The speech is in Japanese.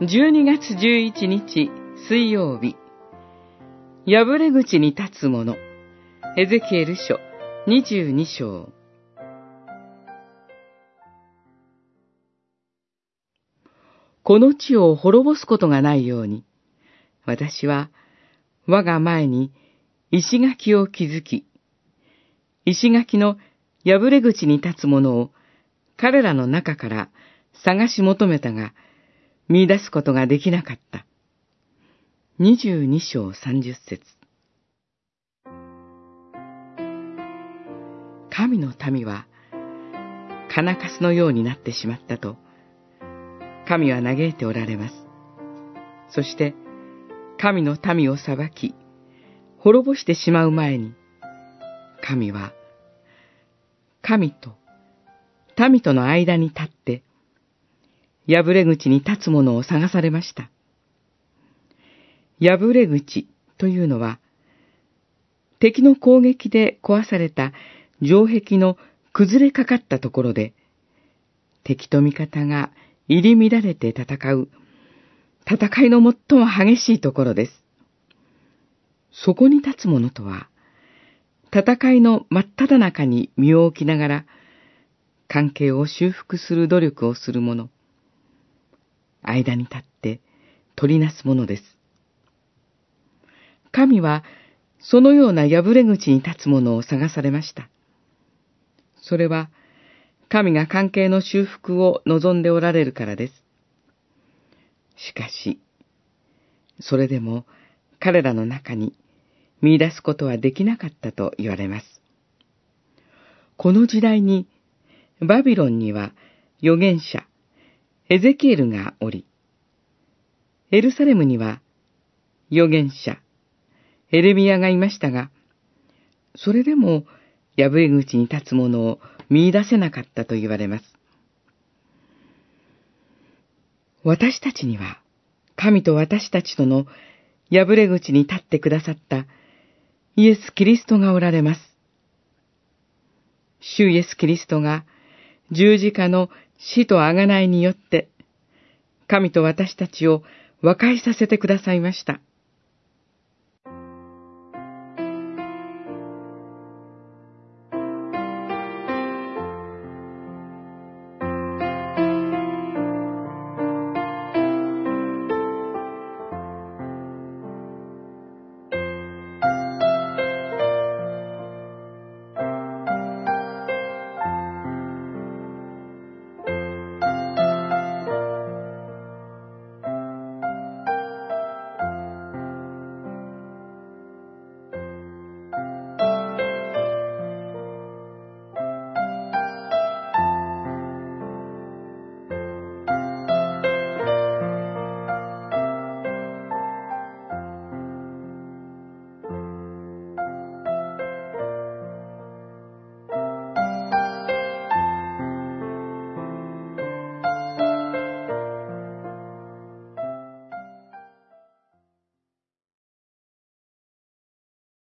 12月11日水曜日、破れ口に立つ者、エゼキエル書22章。この地を滅ぼすことがないように、私は我が前に石垣を築き、石垣の破れ口に立つ者を彼らの中から探し求めたが、見出すことができなかった。二十二章三十節神の民は、金かすのようになってしまったと、神は嘆いておられます。そして、神の民を裁き、滅ぼしてしまう前に、神は、神と民との間に立って、破れ口に立つ者を探されました。破れ口というのは、敵の攻撃で壊された城壁の崩れかかったところで、敵と味方が入り乱れて戦う、戦いの最も激しいところです。そこに立つ者とは、戦いの真っ只中に身を置きながら、関係を修復する努力をする者、間に立って取りなすものです。神は、そのような破れ口に立つ者を探されました。それは、神が関係の修復を望んでおられるからです。しかし、それでも彼らの中に見出すことはできなかったと言われます。この時代に、バビロンには預言者、エゼキエルがおり、エルサレムには預言者、エレミアがいましたが、それでも破れ口に立つものを見出せなかったと言われます。私たちには、神と私たちとの破れ口に立ってくださったイエス・キリストがおられます。主イエス・キリストが十字架の死と贖いによって、神と私たちを和解させてくださいました。